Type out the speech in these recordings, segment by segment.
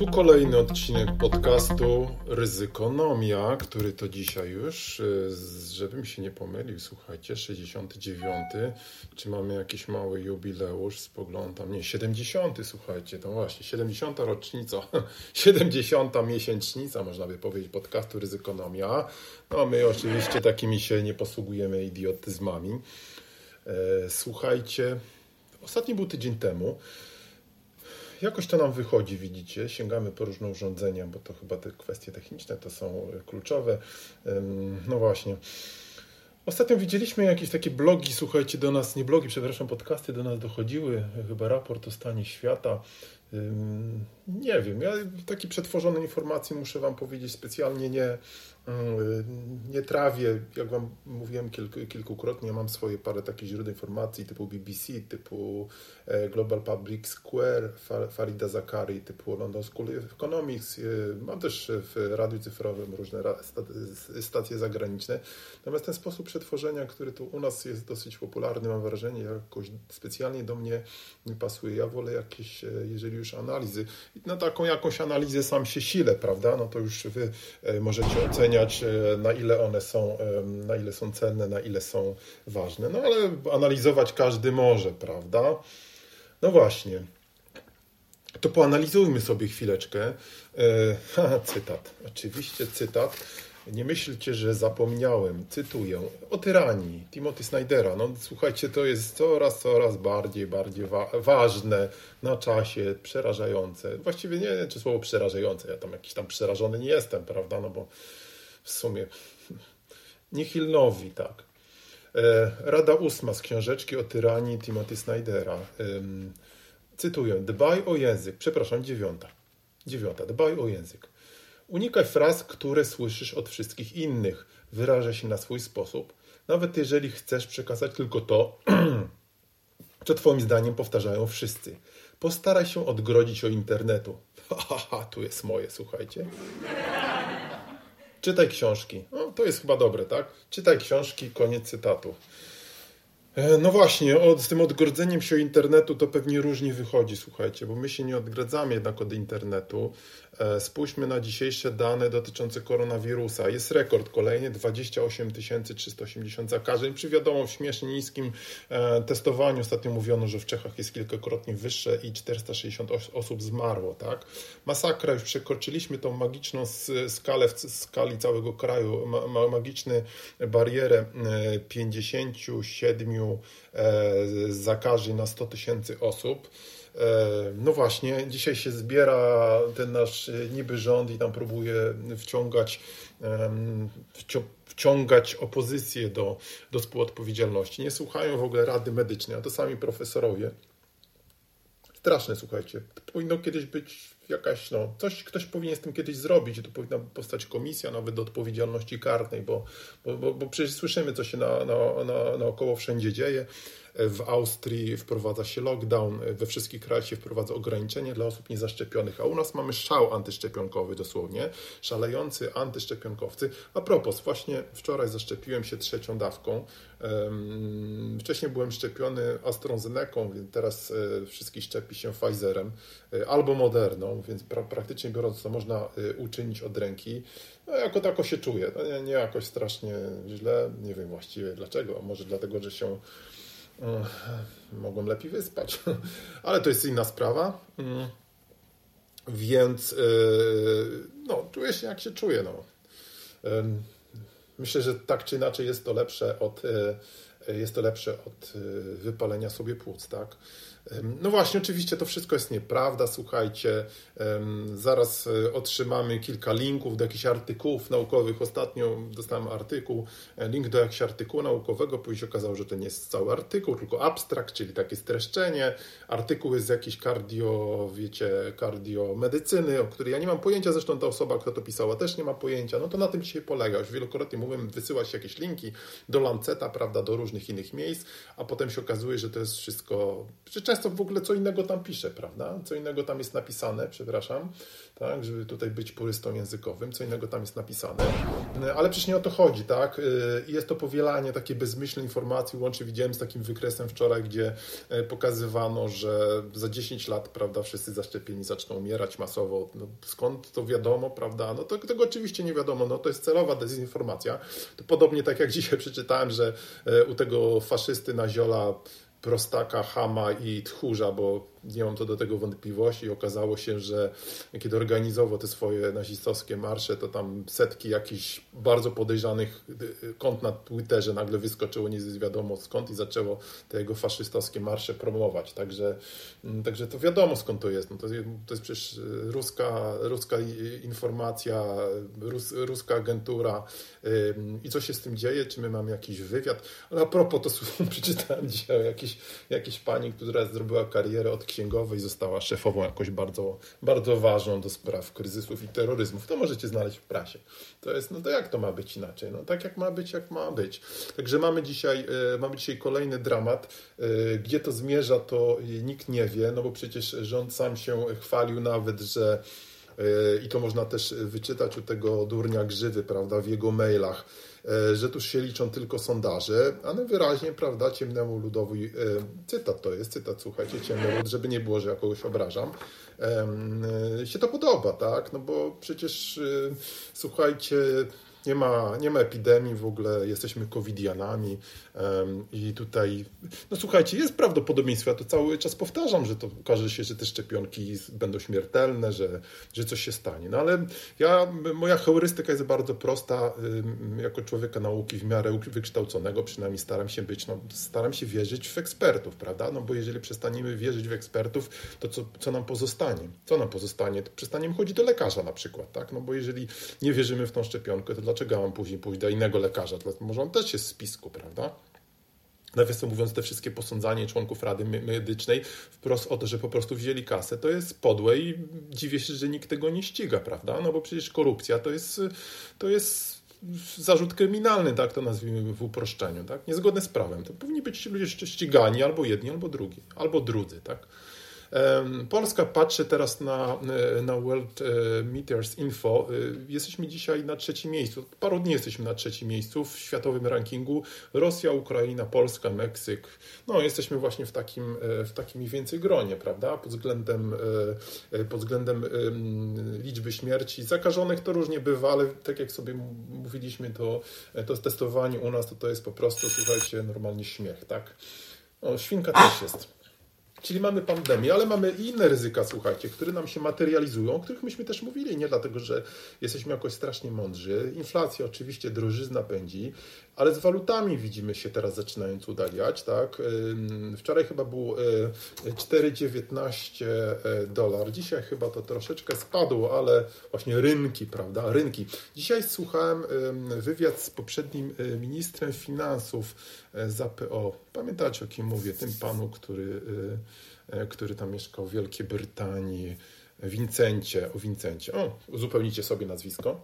Tu kolejny odcinek podcastu Ryzykonomia, który to dzisiaj już, y, żebym się nie pomylił, słuchajcie, 69. Czy mamy jakiś mały jubileusz? Spoglądam. Nie, 70. Słuchajcie, to właśnie 70. rocznica, 70. miesięcznica, można by powiedzieć, podcastu Ryzykonomia. No, my oczywiście takimi się nie posługujemy idiotyzmami. E, słuchajcie, ostatni był tydzień temu jakoś to nam wychodzi, widzicie. Sięgamy po różne urządzenia, bo to chyba te kwestie techniczne to są kluczowe. No właśnie. Ostatnio widzieliśmy jakieś takie blogi, słuchajcie, do nas, nie blogi, przepraszam, podcasty do nas dochodziły, chyba raport o stanie świata. Nie wiem, ja taki przetworzone informacji muszę Wam powiedzieć specjalnie nie, nie trawię, jak Wam mówiłem kilku, kilkukrotnie, mam swoje parę takich źródeł informacji typu BBC, typu e, Global Public Square, Farida Zakari, typu London School of Economics. E, mam też w radiu cyfrowym różne stacje zagraniczne. Natomiast ten sposób przetworzenia, który tu u nas jest dosyć popularny, mam wrażenie, jakoś specjalnie do mnie nie pasuje. Ja wolę jakieś, e, jeżeli już analizy, na taką jakąś analizę sam się silę, prawda? No to już Wy możecie oceniać e, na ile one są, e, na ile są cenne, na ile są ważne. No ale analizować każdy może, prawda? No właśnie. To poanalizujmy sobie chwileczkę. E, cytat. Oczywiście cytat. Nie myślcie, że zapomniałem. Cytuję. O tyranii Timothy Snydera. No słuchajcie, to jest coraz, coraz bardziej, bardziej wa ważne na czasie, przerażające. Właściwie nie wiem, czy słowo przerażające. Ja tam jakiś tam przerażony nie jestem, prawda? No bo w sumie Nihilnowi, tak. E, Rada ósma z książeczki o tyranii Timothy Snydera. Cytuję, dbaj o język, przepraszam, dziewiąta. Dziewiąta, dbaj o język. Unikaj fraz, które słyszysz od wszystkich innych. Wyrażaj się na swój sposób, nawet jeżeli chcesz przekazać tylko to, co Twoim zdaniem powtarzają wszyscy. Postaraj się odgrodzić od internetu. Haha, tu jest moje, słuchajcie. Czytaj książki. No, to jest chyba dobre, tak? Czytaj książki, koniec cytatu. E, no właśnie, od, z tym odgrodzeniem się internetu to pewnie różnie wychodzi, słuchajcie, bo my się nie odgradzamy jednak od internetu. E, spójrzmy na dzisiejsze dane dotyczące koronawirusa. Jest rekord kolejny, 28 380 zakażeń przy wiadomo śmiesznie niskim e, testowaniu. Ostatnio mówiono, że w Czechach jest kilkakrotnie wyższe i 460 osób zmarło. Tak? Masakra, już przekroczyliśmy tą magiczną skalę w skali całego kraju, magiczny barierę 57 zakażeń na 100 tysięcy osób. E, no właśnie, dzisiaj się zbiera ten nasz niby rząd i tam próbuje wciągać, wciągać opozycję do, do współodpowiedzialności. Nie słuchają w ogóle rady medycznej, a to sami profesorowie. Straszne, słuchajcie. To powinno kiedyś być jakaś, no, coś ktoś powinien z tym kiedyś zrobić. To powinna powstać komisja nawet do odpowiedzialności karnej, bo, bo, bo, bo przecież słyszymy, co się na, na, na, naokoło wszędzie dzieje. W Austrii wprowadza się lockdown, we wszystkich krajach się wprowadza ograniczenie dla osób niezaszczepionych, a u nas mamy szał antyszczepionkowy dosłownie, szalejący antyszczepionkowcy. A propos, właśnie wczoraj zaszczepiłem się trzecią dawką. Wcześniej byłem szczepiony AstraZeneką, więc teraz e, wszystkich szczepi się Pfizerem e, albo Moderną, więc pra praktycznie biorąc to można e, uczynić od ręki. No, jako tako się czuję. No, nie, nie jakoś strasznie źle, nie wiem właściwie dlaczego. Może dlatego, że się mogłem lepiej wyspać. Ale to jest inna sprawa. Mm. Więc yy, no, czuję się jak się czuję. No. Myślę, że tak czy inaczej jest to lepsze od, yy, jest to lepsze od yy, wypalenia sobie płuc, tak? No właśnie, oczywiście to wszystko jest nieprawda. Słuchajcie, zaraz e, otrzymamy kilka linków do jakichś artykułów naukowych. Ostatnio dostałem artykuł, e, link do jakiegoś artykułu naukowego. Później okazało, że to nie jest cały artykuł, tylko abstrakt, czyli takie streszczenie. Artykuł jest z jakiejś kardio, wiecie, kardiomedycyny, o której ja nie mam pojęcia. Zresztą ta osoba, która to pisała, też nie ma pojęcia. No to na tym dzisiaj polega. Już wielokrotnie mówiłem, wysyłać jakieś linki do Lanceta, prawda, do różnych innych miejsc, a potem się okazuje, że to jest wszystko, że często w ogóle co innego tam pisze, prawda? Co innego tam jest napisane, przepraszam, tak, żeby tutaj być purystą językowym, co innego tam jest napisane. Ale przecież nie o to chodzi, tak? Y, jest to powielanie takiej bezmyślnej informacji, łącznie widziałem z takim wykresem wczoraj, gdzie e, pokazywano, że za 10 lat, prawda, wszyscy zaszczepieni zaczną umierać masowo. No, skąd to wiadomo, prawda? No to, tego oczywiście nie wiadomo, no to jest celowa dezinformacja. To podobnie tak jak dzisiaj przeczytałem, że e, u tego faszysty na ziola prostaka, hama i tchórza, bo nie mam to do tego wątpliwości. Okazało się, że kiedy organizował te swoje nazistowskie marsze, to tam setki jakichś bardzo podejrzanych kont na Twitterze nagle wyskoczyło nie wiadomo skąd i zaczęło te jego faszystowskie marsze promować. Także, mm, także to wiadomo skąd to jest. No to, to jest przecież ruska, ruska informacja, rus, ruska agentura i co się z tym dzieje? Czy my mamy jakiś wywiad? Ale a propos, to przeczytałem dzisiaj o jakiejś pani, która zrobiła karierę od księgowej, została szefową jakoś bardzo, bardzo ważną do spraw kryzysów i terroryzmów. To możecie znaleźć w prasie. To jest, no to jak to ma być inaczej? No tak jak ma być, jak ma być. Także mamy dzisiaj, e, mamy dzisiaj kolejny dramat. E, gdzie to zmierza, to nikt nie wie, no bo przecież rząd sam się chwalił nawet, że e, i to można też wyczytać u tego durnia Grzywy, prawda, w jego mailach, że tu się liczą tylko sondaże, ale wyraźnie, prawda, ciemnemu ludowi, e, cytat to jest, cytat, słuchajcie, ciemny lud, żeby nie było, że ja kogoś obrażam, e, się to podoba, tak, no bo przecież, słuchajcie, nie ma, nie ma epidemii w ogóle, jesteśmy covidianami um, i tutaj, no słuchajcie, jest prawdopodobieństwo, ja to cały czas powtarzam, że to okaże się, że te szczepionki będą śmiertelne, że, że coś się stanie. No ale ja, moja heurystyka jest bardzo prosta, jako człowieka nauki w miarę wykształconego, przynajmniej staram się być, no, staram się wierzyć w ekspertów, prawda? No bo jeżeli przestaniemy wierzyć w ekspertów, to co, co nam pozostanie? Co nam pozostanie? To przestaniemy chodzić do lekarza na przykład, tak? No bo jeżeli nie wierzymy w tą szczepionkę, to dlaczego mam później pójść do innego lekarza? Może on też jest w spisku, prawda? Nawiasem mówiąc, te wszystkie posądzanie członków Rady Medycznej wprost o to, że po prostu wzięli kasę, to jest podłe i dziwię się, że nikt tego nie ściga, prawda? No bo przecież korupcja to jest, to jest zarzut kryminalny, tak to nazwijmy w uproszczeniu, tak? Niezgodne z prawem. To powinni być ludzie ścigani albo jedni, albo drugi, albo drudzy, tak? Polska patrzy teraz na, e, na World e, Meters Info. E, jesteśmy dzisiaj na trzecim miejscu. Paru dni jesteśmy na trzecim miejscu w światowym rankingu. Rosja, Ukraina, Polska, Meksyk. No, jesteśmy właśnie w takim, w takim więcej gronie, prawda? Pod względem, pod względem liczby śmierci. Zakażonych to różnie bywa, ale tak jak sobie mówiliśmy, to, to testowanie u nas to, to jest po prostu, słuchajcie, normalnie śmiech, tak? No, świnka też jest. Czyli mamy pandemię, ale mamy i inne ryzyka, słuchajcie, które nam się materializują, o których myśmy też mówili, nie dlatego, że jesteśmy jakoś strasznie mądrzy. Inflacja oczywiście, drożyzna pędzi, ale z walutami widzimy się teraz zaczynając udaliać, tak? Wczoraj chyba był 4,19 e, dolar, dzisiaj chyba to troszeczkę spadło, ale właśnie rynki, prawda? Rynki. Dzisiaj słuchałem wywiad z poprzednim e, ministrem finansów e, z APO. Pamiętacie o kim mówię? Tym panu, który, który tam mieszkał w Wielkiej Brytanii. Wincencie, o Wincencie. O, uzupełnijcie sobie nazwisko.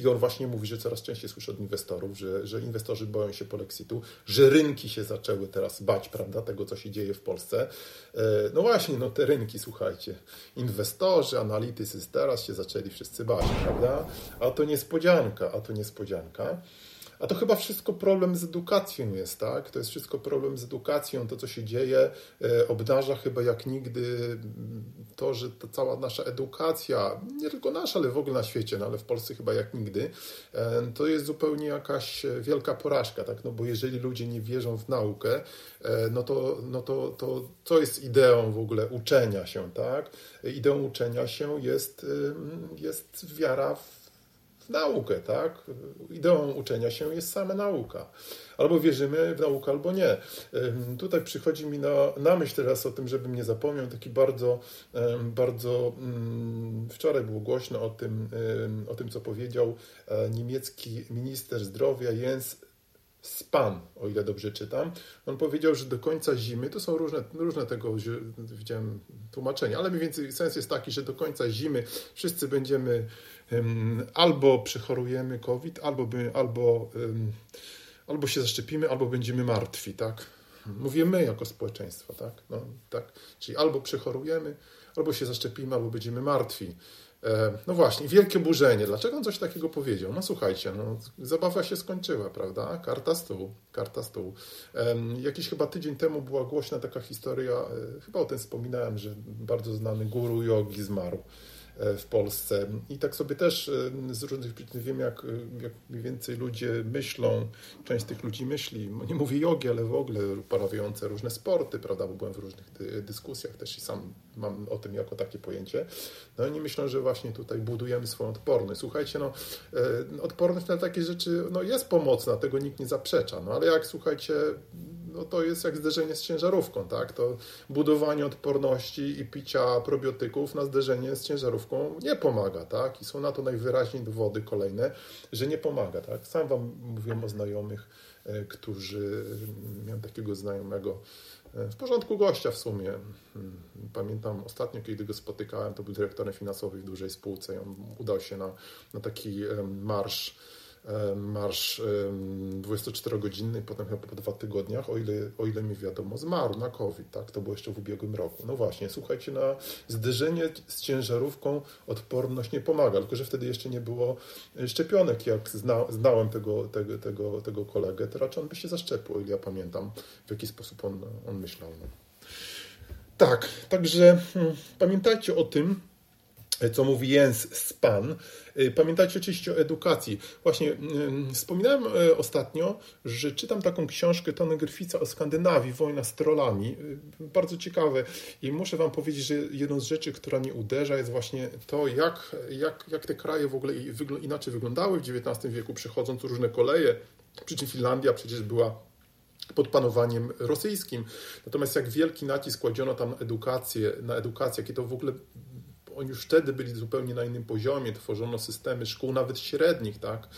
I on właśnie mówi, że coraz częściej słyszy od inwestorów, że, że inwestorzy boją się polexitu, że rynki się zaczęły teraz bać, prawda, tego, co się dzieje w Polsce. E, no właśnie, no te rynki, słuchajcie, inwestorzy, analitycy teraz się zaczęli wszyscy bać, prawda? A to niespodzianka, a to niespodzianka. A to chyba wszystko problem z edukacją jest, tak? To jest wszystko problem z edukacją. To, co się dzieje, e, obdarza chyba jak nigdy to, że ta cała nasza edukacja, nie tylko nasza, ale w ogóle na świecie, no ale w Polsce chyba jak nigdy, e, to jest zupełnie jakaś wielka porażka, tak? No bo jeżeli ludzie nie wierzą w naukę, e, no to, no to, to co jest ideą w ogóle uczenia się, tak? Ideą uczenia się jest, jest wiara w naukę, tak? Ideą uczenia się jest sama nauka. Albo wierzymy w naukę, albo nie. Tutaj przychodzi mi na, na myśl teraz o tym, żebym nie zapomniał, taki bardzo, bardzo mm, wczoraj było głośno o tym, o tym, co powiedział e, niemiecki minister zdrowia Jens Span, o ile dobrze czytam. On powiedział, że do końca zimy, to są różne, różne tego, widziałem tłumaczenia, ale mniej więcej sens jest taki, że do końca zimy wszyscy będziemy albo przechorujemy COVID, albo, by, albo, albo się zaszczepimy, albo będziemy martwi, tak? Mówię my jako społeczeństwo, tak? No, tak? Czyli albo przechorujemy, albo się zaszczepimy, albo będziemy martwi. E, no właśnie, wielkie burzenie. Dlaczego on coś takiego powiedział? No słuchajcie, no, zabawa się skończyła, prawda? Karta stół, karta stół. Jakiś chyba tydzień temu była głośna taka historia, e, chyba o tym wspominałem, że bardzo znany guru jogi zmarł. E, w Polsce. I tak sobie też e, z różnych przyczyn wiem, jak, e, jak mniej więcej ludzie myślą, część z tych ludzi myśli, nie mówię jogi, ale w ogóle uprawiające różne sporty, prawda, bo byłem w różnych dyskusjach też i sam mam o tym jako takie pojęcie. No oni myślą, że właśnie tutaj budujemy swoją odporność. Słuchajcie, no odporność na takie rzeczy no, jest pomocna, tego nikt nie zaprzecza, no ale jak słuchajcie, no to jest jak zderzenie z ciężarówką, tak? To budowanie odporności i picia probiotyków na zderzenie z ciężarówką nie pomaga, tak? I są na to najwyraźniej dowody kolejne, że nie pomaga, tak? Sam Wam mówiłem o znajomych, e, którzy, miałem takiego znajomego, e, w porządku gościa w sumie. Hmm, pamiętam ostatnio, kiedy go spotykałem, to był dyrektorem finansowym w dużej spółce i on udał się na, na taki marsz marsz 24-godzinny, potem chyba po dwa tygodniach, o ile, o ile mi wiadomo, zmarł na COVID, tak? To było jeszcze w ubiegłym roku. No właśnie, słuchajcie, na zderzenie z ciężarówką odporność nie pomaga, tylko że wtedy jeszcze nie było szczepionek, jak zna, znałem tego, tego, tego, tego kolegę, to raczej on by się zaszczepił, o ile ja pamiętam, w jaki sposób on, on myślał. No. Tak, także hmm, pamiętajcie o tym, co mówi Jens Span. Y, pamiętajcie oczywiście o edukacji. Właśnie mm, wspominałem e, ostatnio, że czytam taką książkę Tony Gryfica o Skandynawii, Wojna z trollami. Bardzo ciekawe i muszę Wam powiedzieć, że jedną z rzeczy, która mnie uderza jest właśnie to, jak, jak, jak te kraje w ogóle inaczej wyglądały w XIX wieku, przechodząc różne koleje. Przy czym Finlandia przecież była pod panowaniem rosyjskim. Natomiast jak wielki nacisk kładziono tam edukację, na edukację, jakie to w ogóle oni już wtedy byli zupełnie na innym poziomie, tworzono systemy szkół nawet średnich, tak,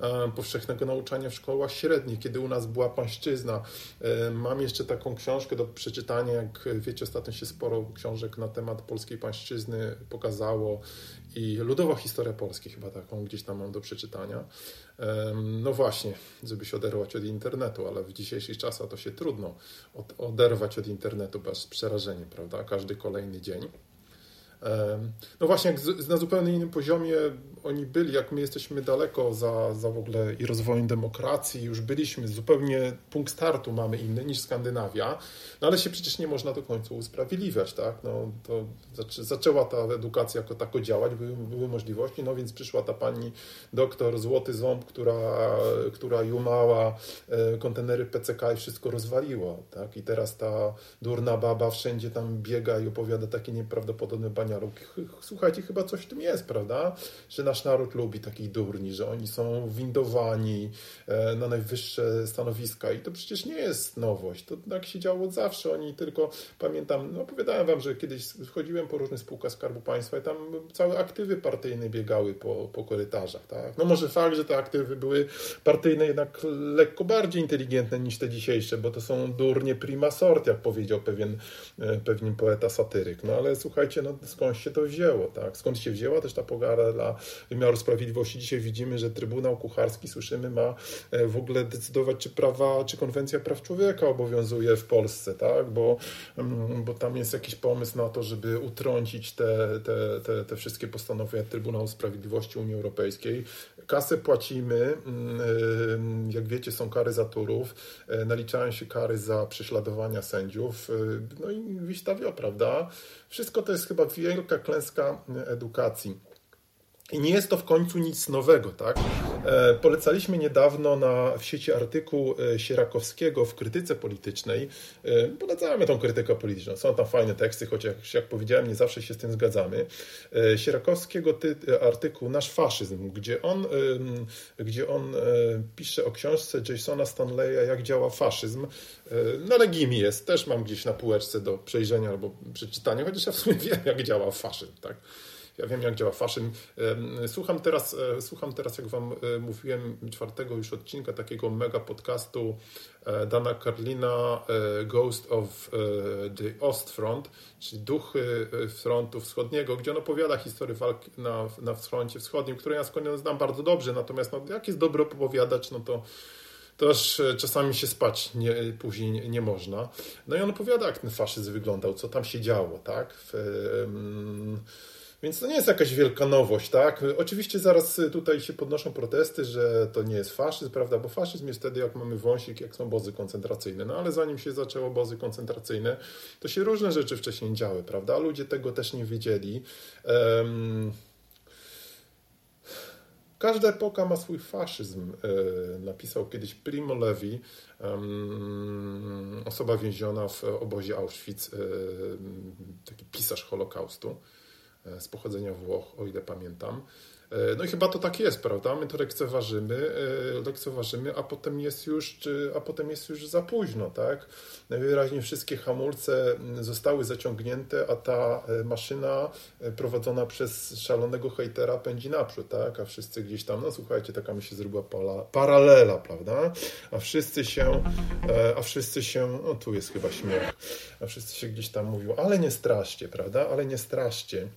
e, powszechnego nauczania w szkołach średnich, kiedy u nas była pańszczyzna. E, mam jeszcze taką książkę do przeczytania, jak wiecie, ostatnio się sporo książek na temat polskiej pańszczyzny pokazało i Ludowa Historia Polski chyba taką gdzieś tam mam do przeczytania. No właśnie, żeby się oderwać od internetu, ale w dzisiejszych czasach to się trudno oderwać od internetu bez przerażenia, prawda? Każdy kolejny dzień. No właśnie, jak na zupełnie innym poziomie oni byli, jak my jesteśmy daleko za, za w ogóle i rozwojem demokracji, już byliśmy, zupełnie punkt startu mamy inny niż Skandynawia, no ale się przecież nie można do końca usprawiedliwiać, tak? No, to zaczęła ta edukacja jako tako działać, były, były możliwości, no więc przyszła ta pani doktor Złoty Ząb, która, która jumała e, kontenery PCK i wszystko rozwaliła, tak? I teraz ta durna baba wszędzie tam biega i opowiada takie nieprawdopodobne baniaruki. Słuchajcie, chyba coś w tym jest, prawda? Że nasz naród lubi takich durni, że oni są windowani e, na najwyższe stanowiska i to przecież nie jest nowość. To tak się działo od zawsze. Oni tylko, pamiętam, no opowiadałem wam, że kiedyś wchodziłem po różnych spółkach Skarbu Państwa i tam całe aktywy partyjne biegały po, po korytarzach. Tak? No może fakt, że te aktywy były partyjne jednak lekko bardziej inteligentne niż te dzisiejsze, bo to są durnie prima sort, jak powiedział pewien, e, pewien poeta satyryk. No ale słuchajcie, no skąd się to wzięło? Tak? Skąd się wzięła też ta pogara dla wymiaru sprawiedliwości. Dzisiaj widzimy, że Trybunał Kucharski, słyszymy, ma e, w ogóle decydować, czy prawa, czy konwencja praw człowieka obowiązuje w Polsce, tak? Bo, mm, bo tam jest jakiś pomysł na to, żeby utrącić te, te, te, te wszystkie postanowienia Trybunału Sprawiedliwości Unii Europejskiej. Kasę płacimy, mm, jak wiecie, są kary za turów, e, naliczają się kary za prześladowania sędziów, e, no i wistawio, prawda? Wszystko to jest chyba wielka klęska edukacji. I nie jest to w końcu nic nowego, tak? E, polecaliśmy niedawno na, w sieci artykuł e, Sierakowskiego w krytyce politycznej. E, polecamy tą krytykę polityczną. Są tam fajne teksty, chociaż jak powiedziałem, nie zawsze się z tym zgadzamy. Sierakowskiego ty, artykuł Nasz faszyzm, gdzie on, gdzie on pisze o książce Jasona Stanleya, jak działa faszyzm. Na Legimi jest, też mam gdzieś na półeczce do przejrzenia albo przeczytania, chociaż ja w sumie wiem, jak działa faszyzm, tak? Ja wiem, jak działa faszyzm. Słucham teraz, e, słucham teraz, jak Wam e, mówiłem, czwartego już odcinka takiego mega podcastu e, Dana Carlina Ghost of the Ostfront, czyli duchy frontu wschodniego, gdzie on opowiada historię walki na, na froncie wschodnim, którą ja skąd znam bardzo dobrze, natomiast no, jak jest dobro opowiadać, no to też czasami się spać nie, później nie, nie, można. No i on opowiada, jak ten faszyzm wyglądał, co tam się działo, tak? W, więc to nie jest jakaś wielka nowość, tak? Oczywiście zaraz tutaj się podnoszą protesty, że to nie jest faszyzm, prawda? Bo faszyzm jest wtedy, jak mamy wąsik, jak są obozy koncentracyjne. No ale zanim się zaczęły obozy koncentracyjne, to się różne rzeczy wcześniej działy, prawda? Ludzie tego też nie wiedzieli. Um, Każda epoka ma swój faszyzm, e, napisał kiedyś Primo Levi, osoba więziona w obozie Auschwitz, e, taki pisarz Holokaustu. E, z pochodzenia Włoch, o ile pamiętam. E, no i chyba to tak jest, prawda? My to lekceważymy, e, lekceważymy, a potem jest już, a potem jest już za późno, tak? Najwyraźniej wszystkie hamulce zostały zaciągnięte, a ta maszyna prowadzona przez szalonego hejtera pędzi naprzód, tak? A wszyscy gdzieś tam, no słuchajcie, taka mi się zrobiła paralela, prawda? A wszyscy się, a wszyscy się, no tu jest chyba śmiech, a wszyscy się gdzieś tam mówią, ale nie straszcie, prawda? Ale nie straszcie.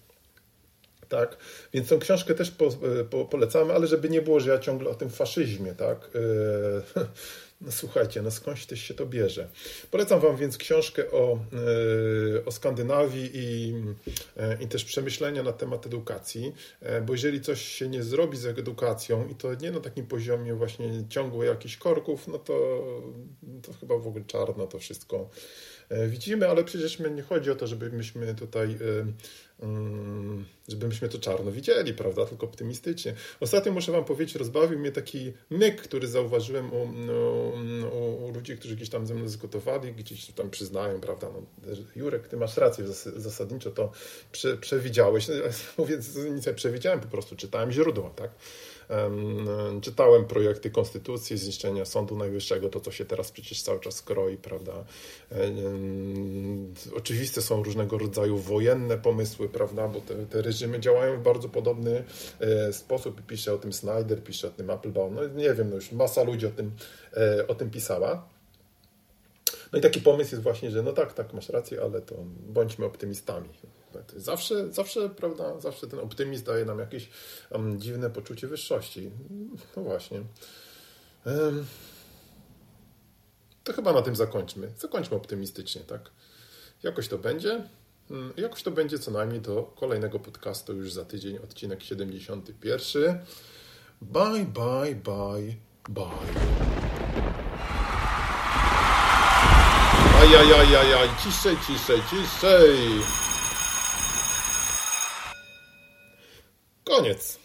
Tak? Więc tą książkę też po, po, polecamy, ale żeby nie było, że ja ciągle o tym faszyzmie, tak? E, no słuchajcie, no skądś też się to bierze. Polecam Wam więc książkę o, e, o Skandynawii i, e, i też przemyślenia na temat edukacji, bo jeżeli coś się nie zrobi z edukacją i to nie na takim poziomie właśnie ciągłe jakichś korków, no to, to chyba w ogóle czarno to wszystko widzimy, ale przecież nie chodzi o to, żebyśmy tutaj Mm, żebyśmy to czarno widzieli, prawda, tylko optymistycznie. Ostatnio muszę Wam powiedzieć, rozbawił mnie taki myk, który zauważyłem u, u, u, ludzi, którzy gdzieś tam ze mną dyskutowali, gdzieś tam przyznają, prawda, no, Jurek, Ty masz rację, zasadniczo to prze, przewidziałeś. Mówię, nic nie przewidziałem, po prostu czytałem źródła, tak. Czytałem projekty konstytucji, zniszczenia Sądu Najwyższego, to co się teraz przecież cały czas kroi, prawda. Oczywiste są różnego rodzaju wojenne pomysły, prawda, bo te, te reżimy działają w bardzo podobny e, sposób. Pisze o tym Snyder, pisze o tym Applebaum, no nie wiem, no już masa ludzi o tym, e, o tym pisała. No i taki pomysł jest właśnie, że no tak, tak, masz rację, ale to bądźmy optymistami. Zawsze, zawsze, prawda, zawsze ten optymizm daje nam jakieś um, dziwne poczucie wyższości. No właśnie. Um, to chyba na tym zakończmy. Zakończmy optymistycznie, tak? Jakoś to będzie. Mm, jakoś to będzie co najmniej do kolejnego podcastu już za tydzień, odcinek 71. Bye, bye, bye, bye. Ajajajajaj, ciszej, ciszej, ciszej. Koniec.